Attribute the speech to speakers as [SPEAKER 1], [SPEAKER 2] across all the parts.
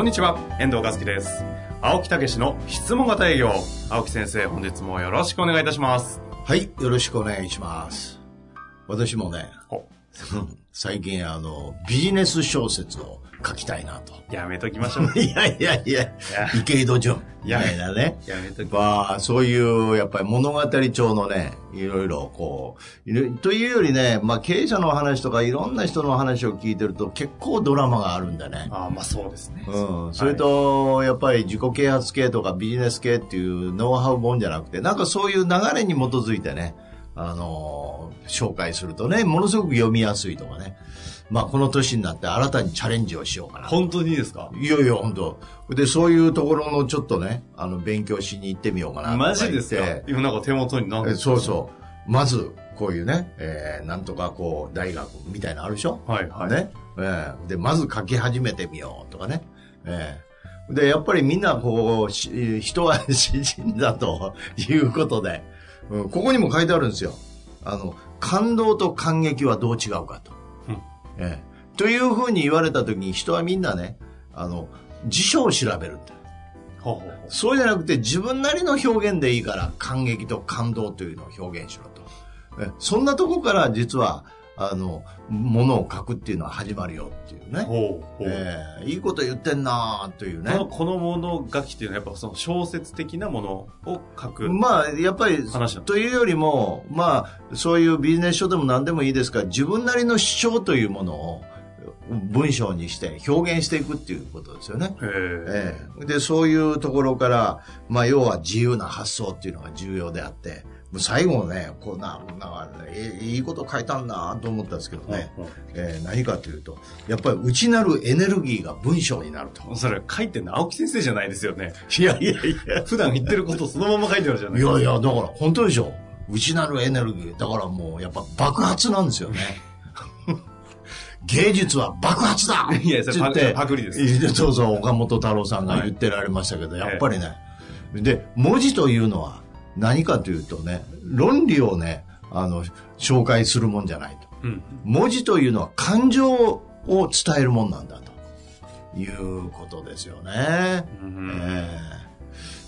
[SPEAKER 1] こんにちは、遠藤和樹です。青木武の質問型営業。青木先生、本日もよろしくお願いいたします。
[SPEAKER 2] はい、よろしくお願いします。私もね、
[SPEAKER 1] ほ
[SPEAKER 2] 最近あの、ビジネス小説を書きたいなと。
[SPEAKER 1] やめときましょう。
[SPEAKER 2] いやいやいや、池井戸潤みたいなね。
[SPEAKER 1] やめとき
[SPEAKER 2] まあ、そういう、やっぱり物語調のね、いろいろこう、というよりね、まあ経営者の話とかいろんな人の話を聞いてると結構ドラマがあるんだね。
[SPEAKER 1] ああ、まあそうですね。
[SPEAKER 2] うん、それと、やっぱり自己啓発系とかビジネス系っていうノウハウ本じゃなくて、なんかそういう流れに基づいてね、あのー紹介するとね、ものすごく読みやすいとかね。まあ、この年になって新たにチャレンジをしようかな。
[SPEAKER 1] 本当にいいですか？
[SPEAKER 2] いやいや、本当で、そういうところのちょっとね、あの、勉強しに行ってみようかな
[SPEAKER 1] マ。ジですか？今なんか手元になんか
[SPEAKER 2] えそうそう。まず、こういうね、えー、なんとかこう、大学みたいなのあるでしょ？
[SPEAKER 1] はいはい。
[SPEAKER 2] ね。えーで、まず書き始めてみようとかね。えーで、やっぱりみんなこう、し人は 詩人だということで、うんここにも書いてあるんですよ。あの、感動と感激はどう違うかと。
[SPEAKER 1] うん
[SPEAKER 2] えーというふうに言われたときに人はみんなね、あの、辞書を調べるんだ。
[SPEAKER 1] ほうほうほう
[SPEAKER 2] そうじゃなくて自分なりの表現でいいから感激と感動というのを表現しろと。えそんなとこから実は、あの、ものを書くっていうのは始まるよっていうね。
[SPEAKER 1] ほうほう
[SPEAKER 2] えーいいこと言ってんなーというね
[SPEAKER 1] こ。のこの物書きっていうのはやっぱその小説的なものを書く。
[SPEAKER 2] まあ、やっぱりというよりも、まあ、そういうビジネス書でも何でもいいですから、自分なりの主張というものを文章にして表現していくっていうことですよね。
[SPEAKER 1] へえ。
[SPEAKER 2] ええ、で、そういうところから、まあ、要は自由な発想っていうのが重要であって、最後ね、こうな、ないいいいこと書いたんだと思ったんですけどね、えー何かというと、やっぱり内なるエネルギーが文章になると。
[SPEAKER 1] うそれ書いてんの青木先生じゃないですよね。
[SPEAKER 2] いやいやいや。
[SPEAKER 1] 普段言ってることをそのまま書いてあるじゃない
[SPEAKER 2] いやいや、だから本当でしょ。内なるエネルギー。だからもうやっぱ爆発なんですよね。芸術は爆発だ
[SPEAKER 1] いやそれパパクリです
[SPEAKER 2] そうそう、岡本太郎さんが言ってられましたけど、やっぱりね。で、文字というのは何かというとね、論理をね、あの、紹介するもんじゃないと。
[SPEAKER 1] うん。
[SPEAKER 2] 文字というのは感情を伝えるもんなんだということですよね。
[SPEAKER 1] うん
[SPEAKER 2] ええ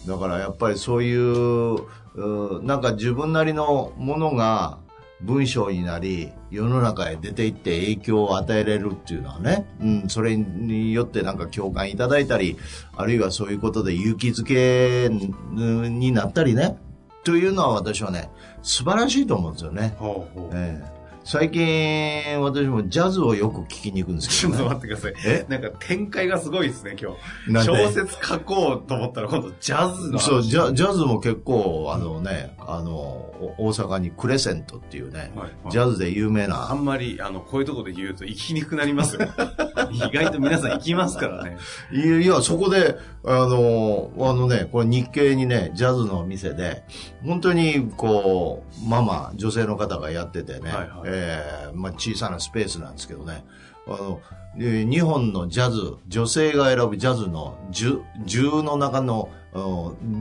[SPEAKER 2] だからやっぱりそういううなんか自分なりのものが文章になり世の中へ出ていって影響を与えれるっていうのはね、うん、それによってなんか共感いただいたりあるいはそういうことで勇気づけうんになったりねというのは私はね素晴らしいと思うんですよね。
[SPEAKER 1] ほうほう。
[SPEAKER 2] ええ最近私もジャズをよく聞きに行くんです
[SPEAKER 1] ちょっと
[SPEAKER 2] けど、ね、
[SPEAKER 1] 待ってください。
[SPEAKER 2] え？
[SPEAKER 1] なんか展開がすごいですね、今日。小説書こうと思ったら今度ジャズの話。
[SPEAKER 2] そう、ジャジャズも結構、あのね、あの、お大阪にクレセントっていうね、
[SPEAKER 1] はいはい
[SPEAKER 2] ジャズで有名
[SPEAKER 1] あ
[SPEAKER 2] な、
[SPEAKER 1] んまり、あの、こういうとこで言うと行きにくくなりますよ。意外と皆さん行きますからね。
[SPEAKER 2] いや、いやそこで、あの、あのね、これ日系にね、ジャズの店で、本当に、こう、ママ、女性の方がやっててね、
[SPEAKER 1] はいはい
[SPEAKER 2] えーまあ小さなスペースなんですけどね、あの、で日本のジャズ、女性が選ぶジャズの10、10の中の、うん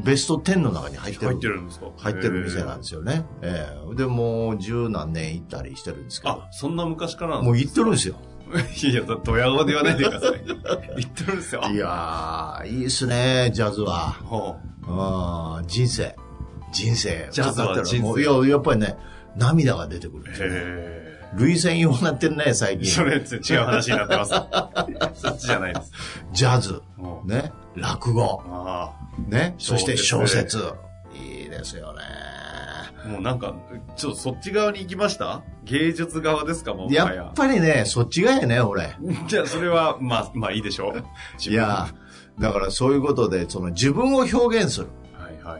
[SPEAKER 2] ベスト10の中に入ってる。
[SPEAKER 1] 入ってるんですか？
[SPEAKER 2] 入ってる店なんですよね。ええで、もう十何年行ったりしてるんですけど。
[SPEAKER 1] あ、そんな昔から
[SPEAKER 2] もう
[SPEAKER 1] で
[SPEAKER 2] 行ってるんですよ。
[SPEAKER 1] いや、ドヤ顔で言わないでください。行ってるんですよ。
[SPEAKER 2] いやー、いいっすね、ジャズは。
[SPEAKER 1] ほ
[SPEAKER 2] うん人生。人生。
[SPEAKER 1] ジャズは
[SPEAKER 2] 語ったら
[SPEAKER 1] 人生
[SPEAKER 2] もういや、やっぱりね、涙が出てくるん
[SPEAKER 1] う。
[SPEAKER 2] ですよね。
[SPEAKER 1] へ
[SPEAKER 2] 類線用になってるね、最
[SPEAKER 1] え。そ
[SPEAKER 2] 近。
[SPEAKER 1] れ違う話になってます。そっちじゃないです。
[SPEAKER 2] ジャズ。ね。落語。
[SPEAKER 1] あ
[SPEAKER 2] ね。そして小
[SPEAKER 1] 小
[SPEAKER 2] 説
[SPEAKER 1] 説。
[SPEAKER 2] いいですよね。
[SPEAKER 1] あ。もうなんか、ちょっとそっち側に行きました？芸術側ですか？もうや
[SPEAKER 2] やっ。ぱりね、そっちがやね、俺。
[SPEAKER 1] じゃあ、それは、まあ、まあいいでしょう。
[SPEAKER 2] いや、だからそういうことで、その自分を表現する。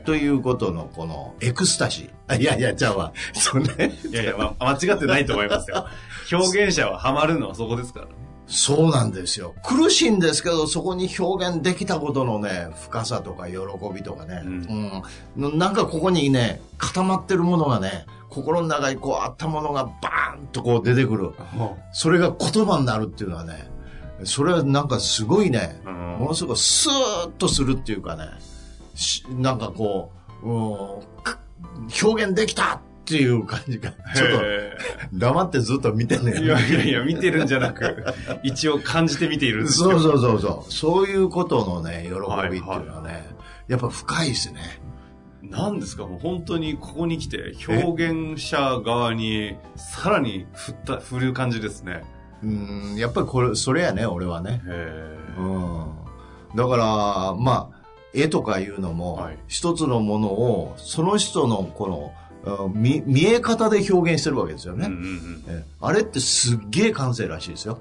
[SPEAKER 2] ということのこのエクスタシー。あいやいや、じゃあまあ、そんね。
[SPEAKER 1] いやいや、まあ、間違ってないと思いますよ。表現者はハマるのはそこですからね。
[SPEAKER 2] そうなんですよ。苦しいんですけど、そこに表現できたことのね、深さとか喜びとかね、
[SPEAKER 1] うん。
[SPEAKER 2] うん。なんかここにね、固まってるものがね、心の中にこうあったものがバーンとこう出てくる。それが言葉になるっていうのはね、それはなんかすごいね、
[SPEAKER 1] うん。
[SPEAKER 2] ものすごくスーッとするっていうかね、しなんかこう、うんか表現できたっていう感じが、ちょっと
[SPEAKER 1] へ
[SPEAKER 2] 黙ってずっと見てんね
[SPEAKER 1] ーいやいやいや、見てるんじゃなく、一応感じて見ているんですよ。
[SPEAKER 2] そうそうそうそう。そういうことのね、喜びっていうのはね、
[SPEAKER 1] はい
[SPEAKER 2] やっぱ深いですね。
[SPEAKER 1] なんですか？もう本当にここに来て、表現者側にさらに振った、振る感じですね。
[SPEAKER 2] うん、やっぱりこれ、それやね、俺はね。うん。だから、まあ、絵とかいうのも、
[SPEAKER 1] はい
[SPEAKER 2] 一つのものを、その人のこの、うん見見え方で表現してるわけですよね。
[SPEAKER 1] うんうんうん
[SPEAKER 2] えあれってすっげえ感性らしいですよ。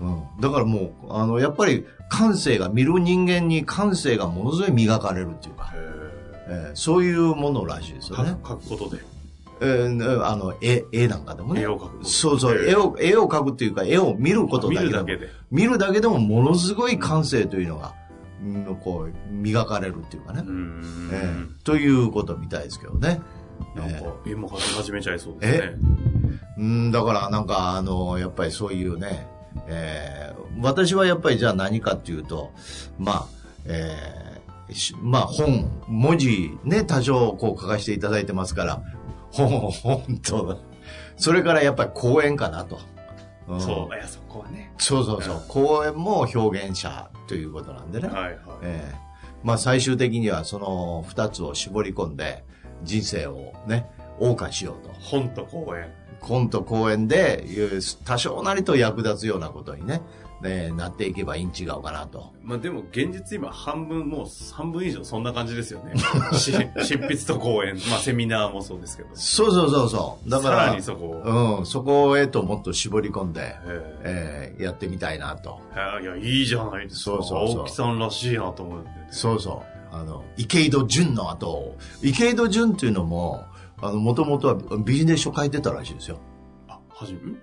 [SPEAKER 2] うん。だからもう、あの、やっぱり感性が、見る人間に感性がものすごい磨かれるっていうか、
[SPEAKER 1] へ
[SPEAKER 2] えーそういうものらしいですよね。
[SPEAKER 1] ー書くことで。
[SPEAKER 2] えーあの、絵、絵なんかでもね。
[SPEAKER 1] 絵を描く
[SPEAKER 2] そうそう、
[SPEAKER 1] えー
[SPEAKER 2] 絵を、絵を描くっていうか、絵を見ること
[SPEAKER 1] 見
[SPEAKER 2] だけでも
[SPEAKER 1] るだけで。
[SPEAKER 2] 見るだけでもものすごい感性というのが、うんこう、磨かれるっていうかね。えーということみたいですけどね。
[SPEAKER 1] なんか、絵も描き始めちゃいそうですね。
[SPEAKER 2] うん、だからなんか、あの、やっぱりそういうね、えー私はやっぱりじゃあ何かっていうと、まあ、えーしまあ本、文字ね、多少こう書かせていただいてますから、本、本と、それからやっぱり講演かなと。うん
[SPEAKER 1] そう、いや、そこはね。
[SPEAKER 2] そうそうそう。講演も表現者ということなんでね。
[SPEAKER 1] はいはい。
[SPEAKER 2] ええまあ最終的にはその二つを絞り込んで人生をね、謳歌しようと。
[SPEAKER 1] 本と公演。
[SPEAKER 2] コント公演で多少なりと役立つようなことにね、ねなっていけばいいん違うかなと。
[SPEAKER 1] まあでも現実今半分、もう半分以上そんな感じですよね。し執筆と講演、まあセミナーもそうですけど。
[SPEAKER 2] そうそうそうそう。だから、
[SPEAKER 1] さらにそこを。
[SPEAKER 2] うん、そこへともっと絞り込んで、
[SPEAKER 1] へ
[SPEAKER 2] えーやってみたいなと。
[SPEAKER 1] えいや、いいじゃないですか。
[SPEAKER 2] そうそうそう
[SPEAKER 1] 青木さんらしいなと思うんで、ね。
[SPEAKER 2] そうそう。あの、池井戸潤の後、池井戸潤っていうのも、あの、もともとはビジネス書書いてたらしいですよ。
[SPEAKER 1] あ、はじめ、ん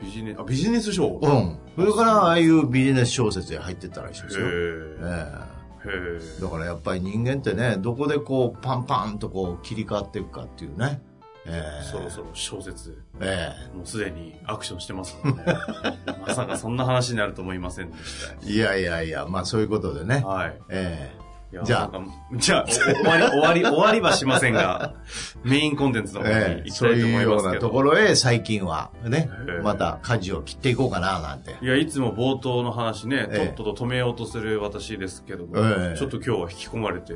[SPEAKER 1] ビジネス、あ、ビジネス書？
[SPEAKER 2] うん。それから、ああいうビジネス小説に入ってったらしいですよ。
[SPEAKER 1] へ
[SPEAKER 2] え
[SPEAKER 1] え。へ
[SPEAKER 2] えだからやっぱり人間ってね、どこでこう、パンパンとこう、切り替わっていくかっていうね。え
[SPEAKER 1] え。
[SPEAKER 2] え
[SPEAKER 1] そろそろ小説、
[SPEAKER 2] え
[SPEAKER 1] もうすでにアクションしてますもんね。まさかそんな話になると思いませんでし
[SPEAKER 2] えいやいやいや、まあそういうことでね
[SPEAKER 1] た。。はい。
[SPEAKER 2] え
[SPEAKER 1] いや
[SPEAKER 2] じゃあ
[SPEAKER 1] じゃあ、お 終わり、終わり、終わりはしませんが、メインコンテンツの方に行き
[SPEAKER 2] そう
[SPEAKER 1] たいと思
[SPEAKER 2] いうよう
[SPEAKER 1] いますけど。
[SPEAKER 2] なところへ最近はね
[SPEAKER 1] ええ、
[SPEAKER 2] また舵を切っていこうかななんて。
[SPEAKER 1] いや、いつも冒頭の話ね、
[SPEAKER 2] ええ
[SPEAKER 1] とっとと止めようとする私ですけども、
[SPEAKER 2] ええ
[SPEAKER 1] ちょっと今日は引き込まれて、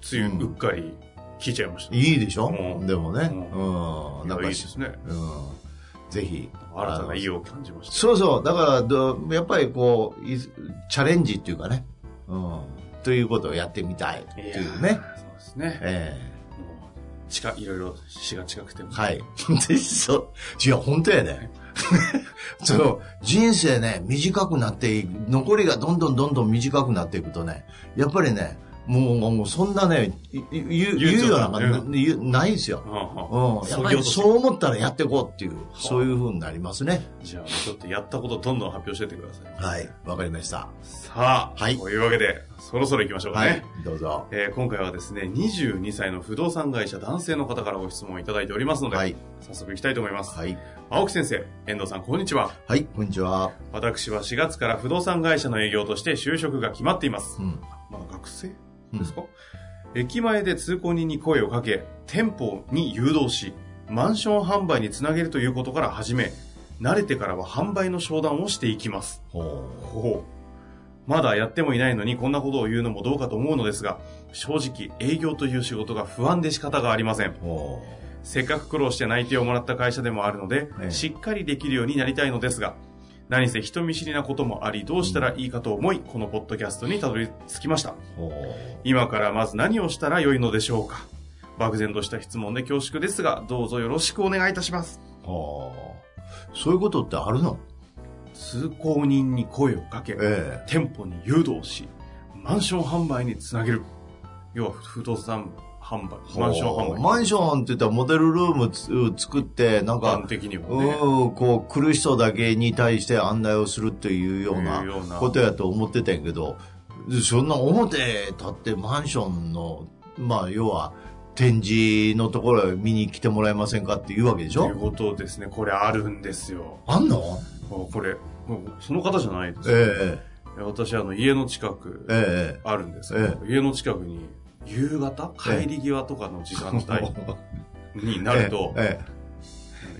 [SPEAKER 1] ついううっかり聞いちゃいました。
[SPEAKER 2] いいでしょ？
[SPEAKER 1] うん
[SPEAKER 2] でもね。
[SPEAKER 1] う
[SPEAKER 2] うん。なんか
[SPEAKER 1] いいですね。
[SPEAKER 2] うん。ぜひ。
[SPEAKER 1] 新たな意を感じました。
[SPEAKER 2] そうそう。だからど、やっぱりこう、いチャレンジっていうかね。うん。ということをやってみたいっていうね。
[SPEAKER 1] そうですね。
[SPEAKER 2] え
[SPEAKER 1] もう近い、いろいろ死が近くても。
[SPEAKER 2] えはい。でそう。いや、本当やね。そう、人生ね、短くなっていく、残りがどんどんどんどん短くなっていくとね、やっぱりね、もう、もうそんなね、いい言う
[SPEAKER 1] 言う
[SPEAKER 2] 言うような
[SPEAKER 1] うん
[SPEAKER 2] 言うないですよ。
[SPEAKER 1] はあはあ
[SPEAKER 2] うん。やっぱりそう思ったらやっていこうっていう、そういう風になりますね。
[SPEAKER 1] じゃあ、ちょっとやったことどんどん発表してってください。
[SPEAKER 2] はい。わかりました。
[SPEAKER 1] さあ、
[SPEAKER 2] はい
[SPEAKER 1] というわけで、そろそろ行きましょうかね。
[SPEAKER 2] はい。どうぞ。
[SPEAKER 1] えー今回はですね、22歳の不動産会社男性の方からご質問をいただいておりますので、
[SPEAKER 2] はい。
[SPEAKER 1] 早速行きたいと思います。
[SPEAKER 2] はい。
[SPEAKER 1] 青木先生、遠藤さん、こんにちは。
[SPEAKER 2] はい、こんにちは。
[SPEAKER 1] 私は4月から不動産会社の営業として就職が決まっています。
[SPEAKER 2] うん。
[SPEAKER 1] まだ学生？ですか、駅前で通行人に声をかけ、店舗に誘導し、マンション販売につなげるということから始め、慣れてからは販売の商談をしていきます。
[SPEAKER 2] ほ
[SPEAKER 1] ほう。まだやってもいないのにこんなことを言うのもどうかと思うのですが、正直営業という仕事が不安で仕方がありません。せっかく苦労して内定をもらった会社でもあるので、
[SPEAKER 2] ええ。
[SPEAKER 1] しっかりできるようになりたいのですが、何せ人見知りなこともあり、どうしたらいいかと思い、このポッドキャストにたどり着きました。今からまず何をしたらよいのでしょうか漠然とした質問で恐縮ですが、どうぞよろしくお願いいたします。
[SPEAKER 2] そういうことってあるの？
[SPEAKER 1] 通行人に声をかけ、
[SPEAKER 2] え
[SPEAKER 1] 店舗に誘導し、マンション販売につなげる。要は不動産販売、マンション販売。
[SPEAKER 2] マンションって言ったらモデルルームつ作って、なんか
[SPEAKER 1] 一般、的にもね。
[SPEAKER 2] うん、こう、来る人だけに対して案内をするっていうようなことやと思ってたんやけど、そんな表立ってマンションの、まあ、要は、展示のところへ見に来てもらえませんかっていうわけでしょ？
[SPEAKER 1] ということですね。これあるんですよ。
[SPEAKER 2] あんの？
[SPEAKER 1] これ、その方じゃないですよ。
[SPEAKER 2] え
[SPEAKER 1] 私、あの、家の近く
[SPEAKER 2] え、え
[SPEAKER 1] あるんですけど、家の近くに、夕方？帰り際とかの時間
[SPEAKER 2] え。
[SPEAKER 1] 帯？になると、
[SPEAKER 2] え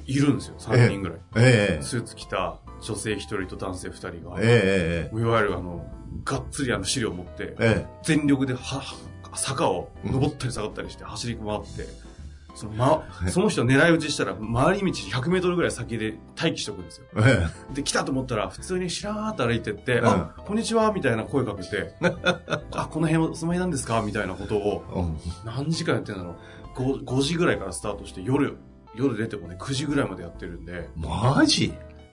[SPEAKER 1] いるんですよ、3人ぐらい。
[SPEAKER 2] え。ええ。
[SPEAKER 1] スーツ着た女性1人と男性2人が、
[SPEAKER 2] ええ。
[SPEAKER 1] いわゆるあの、がっつりあの資料を持って、
[SPEAKER 2] え
[SPEAKER 1] 全力では、坂を登ったり下がったりして走り回って、その、ま、その人を狙い撃ちしたら、回り道100メートルぐらい先で待機しておくんですよ。
[SPEAKER 2] え。え
[SPEAKER 1] で、来たと思ったら、普通にしらーっと歩いてって、
[SPEAKER 2] うん
[SPEAKER 1] あ、こんにちはみたいな声かけて、あ、この辺お住まいなんですかみたいなことを、何時間やってんだろう 5, 5時ぐらいからスタートして、夜、夜出てもね、9時ぐらいまでやってるんで、
[SPEAKER 2] マジ？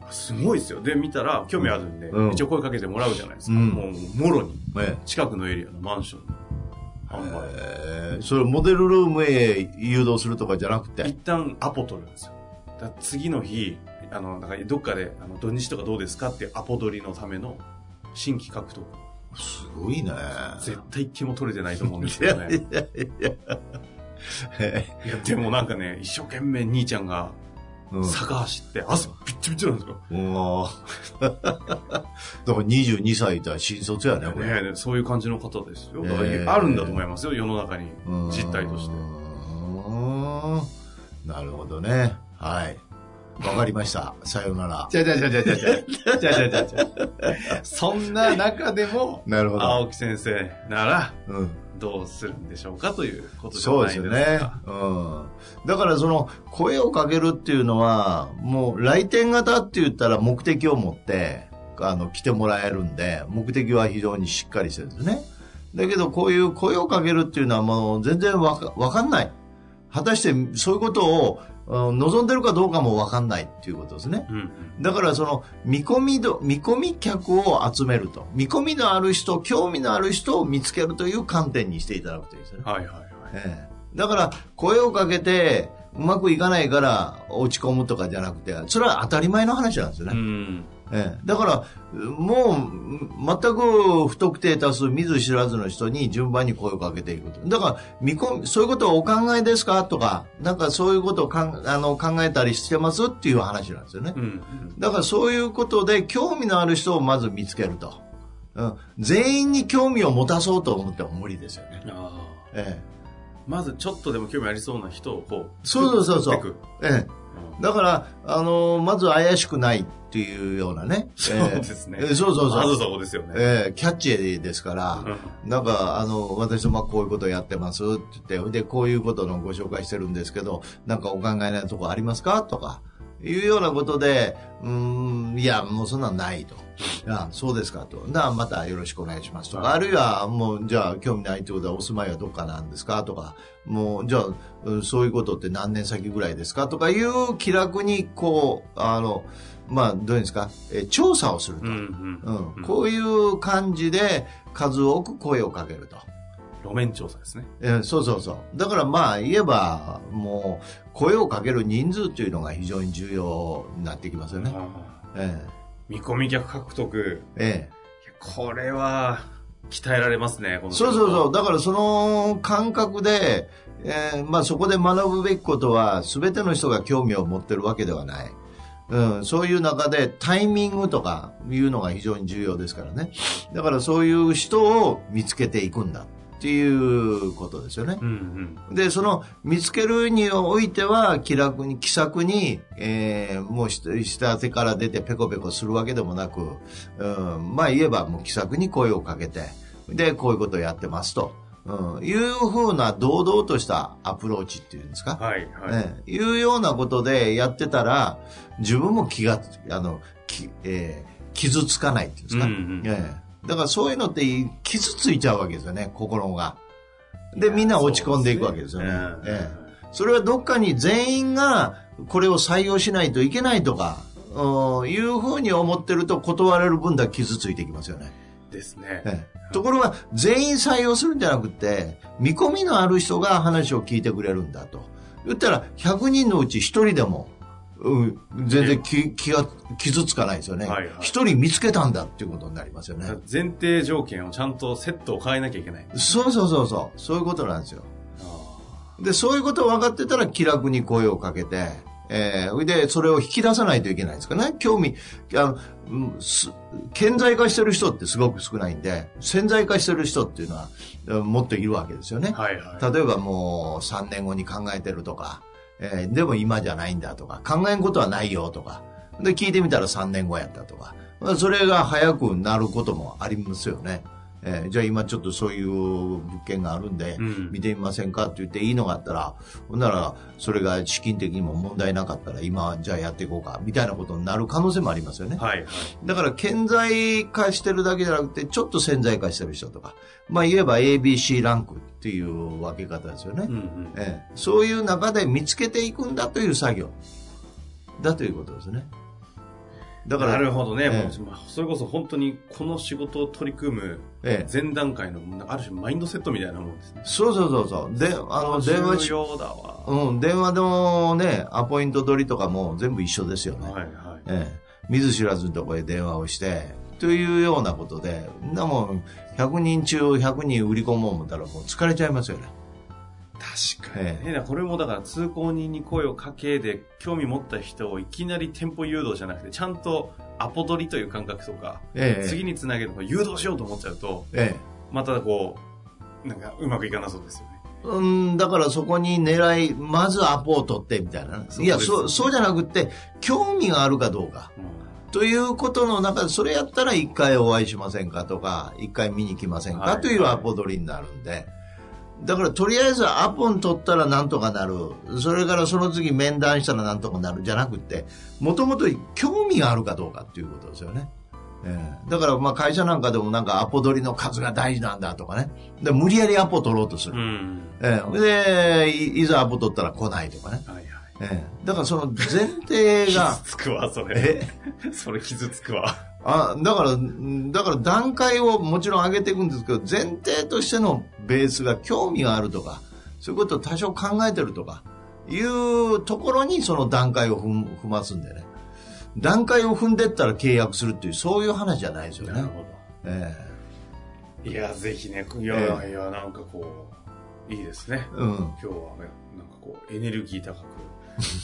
[SPEAKER 1] すごいですよ。で、見たら、興味あるんで、
[SPEAKER 2] うん
[SPEAKER 1] 一応声かけてもらうじゃないですか。
[SPEAKER 2] うん
[SPEAKER 1] もう、もろに、
[SPEAKER 2] ええ。
[SPEAKER 1] 近くのエリアのマンション。
[SPEAKER 2] えーそれモデルルームへ誘導するとかじゃなく
[SPEAKER 1] 一
[SPEAKER 2] て。
[SPEAKER 1] 旦アポ取るんですよ。次の日、あの、なんかどっかで、あの、土日とかどうですかってアポ取りのための新規獲得。
[SPEAKER 2] すごいね。
[SPEAKER 1] 絶対一件も取れてないと思うんですけどね。
[SPEAKER 2] いやいやいや。え
[SPEAKER 1] いや、でもなんかね、一生懸命兄ちゃんが
[SPEAKER 2] うん
[SPEAKER 1] 坂走って汗びッチびチなんですよ。
[SPEAKER 2] うん、だから22歳だ新卒やねこれ
[SPEAKER 1] ねそういう感じの方ですよだからあるんだと思いますよ世の中に実態として
[SPEAKER 2] なるほどねはいわかりました。さよなら。
[SPEAKER 1] じゃじゃじゃじゃじゃじゃ。じゃじゃじゃじゃ。そんな中でも、
[SPEAKER 2] なるほど。
[SPEAKER 1] 青木先生なら、
[SPEAKER 2] うん。
[SPEAKER 1] どうするんでしょうかということじゃないです
[SPEAKER 2] ですよね。。うん。だからその声をかけるっていうのは、もう来店型って言ったら目的を持って、あの、来てもらえるんで、目的は非常にしっかりしてるんですね。だけどこういう声をかけるっていうのはもう全然わかかんない。果たしてそういうことを望んでるかどうかもわかんないっていうことですね。
[SPEAKER 1] うんうん。
[SPEAKER 2] だからその見込みど、見込み客を集めると。見込みのある人、興味のある人を見つけるという観点にしていただくといいですよね。
[SPEAKER 1] はいはいはい。
[SPEAKER 2] ええだから声をかけてうまくいかないから落ち込むとかじゃなくて、それは当たり前の話なんですよね。
[SPEAKER 1] うん。
[SPEAKER 2] ええだから、もう、全く不特定多数見ず知らずの人に順番に声をかけていくと。だから、見込み、そういうことをお考えですか？とか、なんかそういうことをかんあの考えたりしてますっていう話なんですよね。
[SPEAKER 1] うんうん。
[SPEAKER 2] だからそういうことで興味のある人をまず見つけると。うん、全員に興味を持たそうと思っても無理ですよね。
[SPEAKER 1] ああ。
[SPEAKER 2] え
[SPEAKER 1] まずちょっとでも興味ありそうな人をこう。
[SPEAKER 2] そうそうそうそうええだから、あのまず怪しくないっていうようなね。
[SPEAKER 1] そうですね
[SPEAKER 2] ええそうそうそう。
[SPEAKER 1] まずそこですよね。
[SPEAKER 2] ええキャッチーですから、
[SPEAKER 1] うん
[SPEAKER 2] なんか、あの、私どもはこういうことをやってますって言って、で、こういうことのご紹介してるんですけど、なんかお考えないとこありますか？とか、いうようなことで、うーん、いや、もうそんなんないと。あそうですかと。だからまたよろしくお願いしますとか、
[SPEAKER 1] はい
[SPEAKER 2] あるいはもう、じゃあ興味ないってことはお住まいはどっかなんですかとか、もう、じゃあ、うんそういうことって何年先ぐらいですかとかいう気楽に、こう、あの、まあ、どういうんですか、え調査をすると。
[SPEAKER 1] うんうん
[SPEAKER 2] うん、こういう感じで数多く声をかけると。
[SPEAKER 1] 路面調査ですね。
[SPEAKER 2] えーそうそうそう。だからまあ言えば、もう声をかける人数というのが非常に重要になってきますよね。え
[SPEAKER 1] 見込み客獲得。
[SPEAKER 2] ええ
[SPEAKER 1] いやこれは、鍛えられますね、
[SPEAKER 2] そうそうそう。だからその感覚で、えーまあそこで学ぶべきことは全ての人が興味を持ってるわけではない。うん、そういう中でタイミングとかいうのが非常に重要ですからね。だからそういう人を見つけていくんだっていうことですよね。
[SPEAKER 1] うんうん。
[SPEAKER 2] で、その見つけるにおいては気楽に、気さくに、えーもう下下手から出てペコペコするわけでもなく、うん、まあ言えばもう気さくに声をかけて、で、こういうことをやってますと、うん、いうふうな堂々としたアプローチっていうんですか、
[SPEAKER 1] はいはい。
[SPEAKER 2] ええいうようなことでやってたら、自分も気が、あの、きえー傷つかないっていうんですか、
[SPEAKER 1] うんうん
[SPEAKER 2] ええだからそういうのって傷ついちゃうわけですよね、心が。で、みんな落ち込んでいくわけですよね。
[SPEAKER 1] そうですね
[SPEAKER 2] ええそれはどっかに全員がこれを採用しないといけないとか、うんいうふうに思ってると断られる分だけ傷ついてきますよね。
[SPEAKER 1] ですね。
[SPEAKER 2] ええところが、全員採用するんじゃなくて、見込みのある人が話を聞いてくれるんだと。言ったら、100人のうち1人でも、うん、全然気気が傷つかないですよね。
[SPEAKER 1] はいはい
[SPEAKER 2] 一人見つけたんだっていうことになりますよね。
[SPEAKER 1] 前提条件をちゃんとセットを変えなきゃいけない。
[SPEAKER 2] そうそうそうそう。そういうことなんですよ。
[SPEAKER 1] あ
[SPEAKER 2] で、そういうことを分かってたら気楽に声をかけて、えー、で、それを引き出さないといけないんですかね。興味、あの、顕在化してる人ってすごく少ないんで、潜在化してる人っていうのはうんもっといるわけですよね
[SPEAKER 1] ー。はいはい。
[SPEAKER 2] 例えばもう3年後に考えてるとか、えーでも今じゃないんだとか、考えんことはないよとか、で、聞いてみたら3年後やったとか、それが早くなることもありますよね。えーじゃあ今ちょっとそういう物件があるんで、
[SPEAKER 1] うん
[SPEAKER 2] 見てみませんかって言っていいのがあったら、ほんなら、それが資金的にも問題なかったら、今、じゃあやっていこうか、みたいなことになる可能性もありますよね。
[SPEAKER 1] はいはい。
[SPEAKER 2] だから、顕在化してるだけじゃなくて、ちょっと潜在化してる人とか、まあ言えば ABC ランクっていう分け方ですよね。
[SPEAKER 1] うんうん。
[SPEAKER 2] ええ、そういう中で見つけていくんだという作業だということですね。だから、
[SPEAKER 1] なるほどね。
[SPEAKER 2] ええ
[SPEAKER 1] もうまあそれこそ本当にこの仕事を取り組む
[SPEAKER 2] ええ、
[SPEAKER 1] 前段階の、ある種マインドセットみたいなもんですね。
[SPEAKER 2] そうそうそうそう。で、あの、電話し、
[SPEAKER 1] 重要だわ。
[SPEAKER 2] うん、電話のね、アポイント取りとかも全部一緒ですよね。
[SPEAKER 1] はいはい。
[SPEAKER 2] ええ、見ず知らずのところへ電話をして、というようなことで、なもん、100人中100人売り込もう思ったらもう疲れちゃいますよね。
[SPEAKER 1] 確かに
[SPEAKER 2] え
[SPEAKER 1] ね。これもだから通行人に声をかけで興味持った人をいきなり店舗誘導じゃなくて、ちゃんとアポ取りという感覚とか、
[SPEAKER 2] ええ、
[SPEAKER 1] 次につなげるのを誘導しようと思っちゃうと、
[SPEAKER 2] ええ。
[SPEAKER 1] またこう、なんかうまくいかなそうですよね。
[SPEAKER 2] うん、だからそこに狙い、まずアポを取ってみたいな。いや、
[SPEAKER 1] そう
[SPEAKER 2] そう、じゃなくって、興味があるかどうか。ということの中で、それやったら一回お会いしませんかとか、一回見に来ませんか、
[SPEAKER 1] はい
[SPEAKER 2] というアポ取りになるんで。だからとりあえずアポン取ったらなんとかなる。それからその次面談したらなんとかなるじゃなくて、もともと興味があるかどうかっていうことですよね。ええだからまあ会社なんかでもなんかアポ取りの数が大事なんだとかね。で無理やりアポ取ろうとする。
[SPEAKER 1] うん。
[SPEAKER 2] ええ、でい、いざアポ取ったら来ないとかね。
[SPEAKER 1] はいはい。
[SPEAKER 2] ええ、だからその前提が
[SPEAKER 1] 傷、つくわ、それ。
[SPEAKER 2] え？
[SPEAKER 1] それ傷つくわ。
[SPEAKER 2] あ、だから、んだから段階をもちろん上げていくんですけど、前提としてのベースが興味があるとか、そういうことを多少考えてるとか、いうところにその段階を踏む踏ますんでね。段階を踏んでったら契約するっていう、そういう話じゃないですよね。
[SPEAKER 1] なるほ
[SPEAKER 2] え
[SPEAKER 1] ど。いや、ぜひね、いや、
[SPEAKER 2] え
[SPEAKER 1] いや、なんかこう、いいですね。
[SPEAKER 2] えうん。
[SPEAKER 1] 今日はね、なんかこう、エネルギー高く、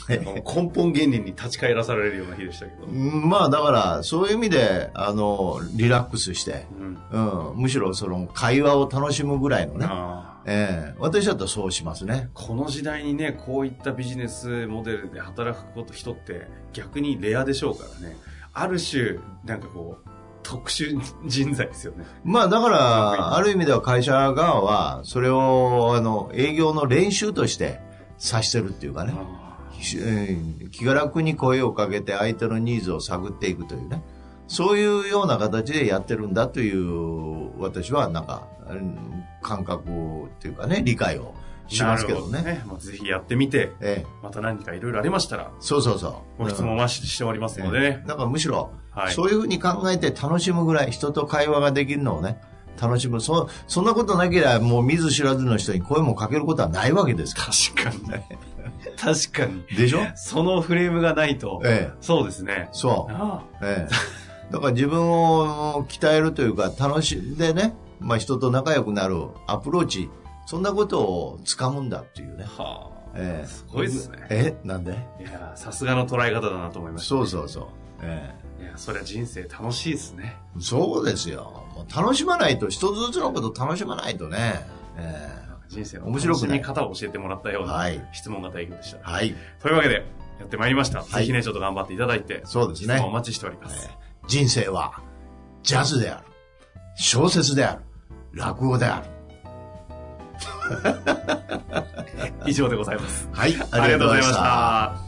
[SPEAKER 1] 根本原理に立ち返らされるような日でしたけど。
[SPEAKER 2] うんまあだから、そういう意味で、あの、リラックスして、
[SPEAKER 1] うん。
[SPEAKER 2] うん、むしろその会話を楽しむぐらいのね。ええ私だったらそうしますね。
[SPEAKER 1] この時代にね、こういったビジネスモデルで働くこと、人って逆にレアでしょうからね。ある種、なんかこう、特殊人材ですよね。
[SPEAKER 2] まあだから、ある意味では会社側は、それを、あの、営業の練習として指してるっていうかね、気が楽に声をかけて相手のニーズを探っていくというね、そういうような形でやってるんだという、私はなんか、うん感覚っていうかね、理解をしますけどね。
[SPEAKER 1] なるほまあぜひやってみて、
[SPEAKER 2] ええ
[SPEAKER 1] また何かいろいろありましたら、
[SPEAKER 2] そうそうそう。
[SPEAKER 1] ご質問はしておりますのでね。
[SPEAKER 2] だからむしろ、
[SPEAKER 1] はい
[SPEAKER 2] そういうふうに考えて楽しむぐらい人と会話ができるのをね、楽しむ。そ、そんなことなければもう見ず知らずの人に声もかけることはないわけですか
[SPEAKER 1] 確かにね。確かに。
[SPEAKER 2] ら。でしょ？
[SPEAKER 1] そのフレームがないと、
[SPEAKER 2] ええ。
[SPEAKER 1] そうですね。
[SPEAKER 2] そう。
[SPEAKER 1] あ
[SPEAKER 2] ええ。だから自分を鍛えるというか、楽しんでね、まあ人と仲良くなるアプローチ、そんなことを掴むんだっていうね。
[SPEAKER 1] あは
[SPEAKER 2] ええ。
[SPEAKER 1] すごいですね
[SPEAKER 2] えなんで？
[SPEAKER 1] あ。いや、さすがの捉え方だなと思いました。
[SPEAKER 2] そうそうそう。え
[SPEAKER 1] いや、そりゃ人生楽しいですね。
[SPEAKER 2] え。そうですよ。もう楽しまないと、一つずつのこと楽しまないとね。え
[SPEAKER 1] 人生の
[SPEAKER 2] 面白く
[SPEAKER 1] み方を教えてもらったような
[SPEAKER 2] はい
[SPEAKER 1] 質問型営業でした。
[SPEAKER 2] え。はい。
[SPEAKER 1] というわけで、やってまいりました。
[SPEAKER 2] い
[SPEAKER 1] ぜひね、ちょっと頑張っていただいて、
[SPEAKER 2] そうですね
[SPEAKER 1] 質問お待ちしております。
[SPEAKER 2] えー人生はジャズである。小説である。落語である。
[SPEAKER 1] 以上でございます。
[SPEAKER 2] はい。
[SPEAKER 1] ありがとうございまし。た。